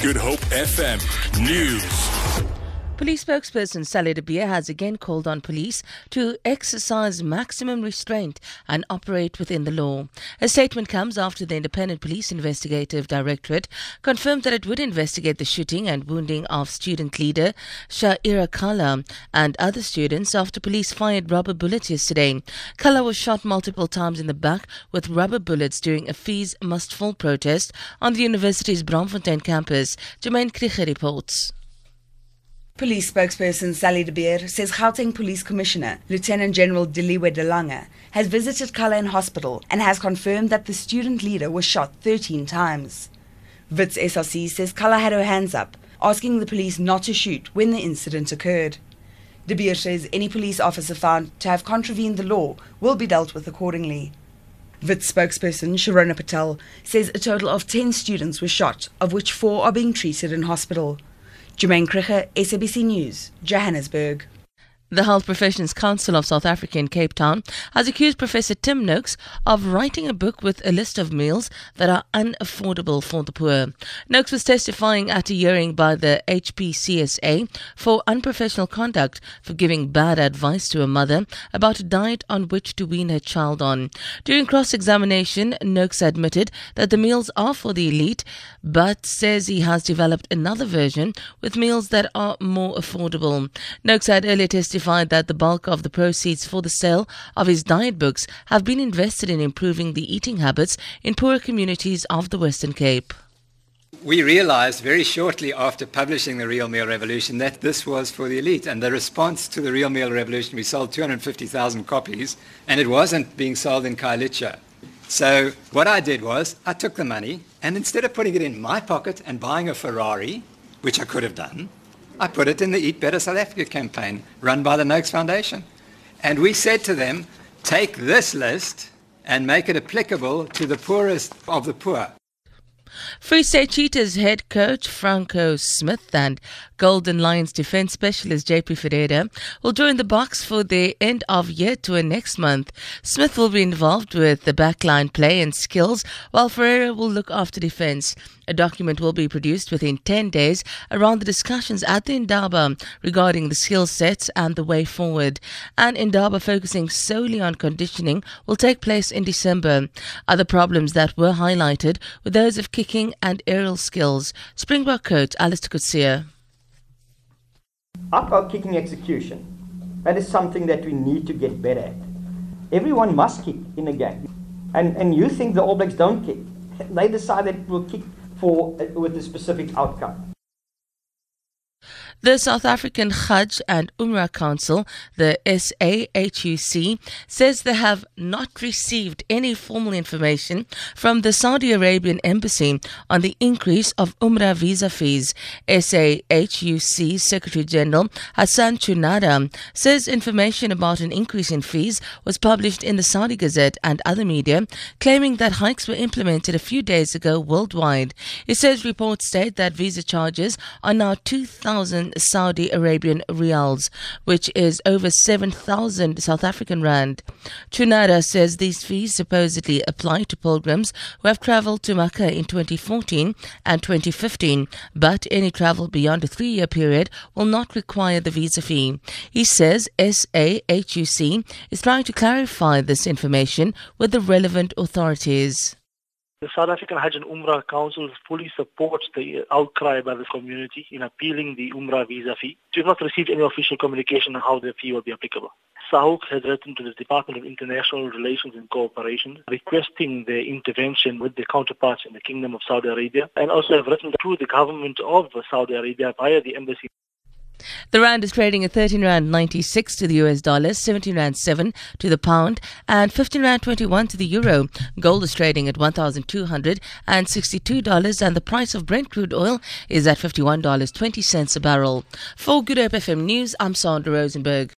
Good Hope FM News. Police spokesperson Sally de Beer has again called on police to exercise maximum restraint and operate within the law. A statement comes after the Independent Police Investigative Directorate confirmed that it would investigate the shooting and wounding of student leader Shaeera Kalla and other students after police fired rubber bullets yesterday. Kala was shot multiple times in the back with rubber bullets during a fees must fall protest on the university's Braamfontein campus. Jermaine Krieger reports. Police spokesperson Sally de Beer says Gauteng Police Commissioner Lieutenant General Deliwe de Lange has visited Cullen Hospital and has confirmed that the student leader was shot 13 times. Wits SRC says Kalla had her hands up, asking the police not to shoot when the incident occurred. De Beer says any police officer found to have contravened the law will be dealt with accordingly. Wits spokesperson Shirona Patel says a total of 10 students were shot, of which four are being treated in hospital. Jermaine Krieger, SABC News, Johannesburg. The Health Professions Council of South Africa in Cape Town has accused Professor Tim Noakes of writing a book with a list of meals that are unaffordable for the poor. Noakes was testifying at a hearing by the HPCSA for unprofessional conduct for giving bad advice to a mother about a diet on which to wean her child on. During cross examination, Noakes admitted that the meals are for the elite, but says he has developed another version with meals that are more affordable. Noakes had earlier testified testified that the bulk of the proceeds for the sale of his diet books have been invested in improving the eating habits in poorer communities of the Western Cape. We realized very shortly after publishing the Real Meal Revolution that this was for the elite. And the response to the Real Meal Revolution, we sold 250,000 copies, and it wasn't being sold in Khayelitsha. So what I did was I took the money, and instead of putting it in my pocket and buying a Ferrari, which I could have done, I put it in the Eat Better South Africa campaign run by the Noakes Foundation. And we said to them, take this list and make it applicable to the poorest of the poor. Free State Cheetahs head coach Franco Smith and Golden Lions defense specialist JP Ferreira will join the Boks for the end of year tour next month. Smith will be involved with the backline play and skills, while Ferreira will look after defense. A document will be produced within 10 days around the discussions at the Indaba regarding the skill sets and the way forward. An Indaba focusing solely on conditioning will take place in December. Other problems that were highlighted were those of kicking and aerial skills. Springbok coach Allister Coetzee. Up our kicking execution. That is something that we need to get better at. Everyone must kick in a game. And, and you think the All Blacks don't kick. They decide that we'll kick for, uh, with a specific outcome. The South African Hajj and Umrah Council, the SAHUC, says they have not received any formal information from the Saudi Arabian embassy on the increase of Umrah visa fees. SAHUC Secretary General Hassan Chunada says information about an increase in fees was published in the Saudi Gazette and other media, claiming that hikes were implemented a few days ago worldwide. It says reports state that visa charges are now 2,000 Saudi Arabian riyals, which is over 7,000 South African rand. Chunada says these fees supposedly apply to pilgrims who have traveled to Makkah in 2014 and 2015, but any travel beyond a three year period will not require the visa fee. He says SAHUC is trying to clarify this information with the relevant authorities. The South African Hajj and Umrah Council fully supports the uh, outcry by the community in appealing the Umrah visa fee. We have not received any official communication on how the fee will be applicable. SAHUC has written to the Department of International Relations and Cooperation requesting their intervention with their counterparts in the Kingdom of Saudi Arabia and also have written to the government of Saudi Arabia via the embassy. The rand is trading at 13 rand 96 to the US dollar, 17 rand 7 to the pound, and 15 rand 21 to the euro. Gold is trading at $1,262, and the price of Brent crude oil is at $51.20 a barrel. For Good Hope FM News, I'm Sandra Rosenberg.